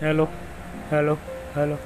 hello hello hello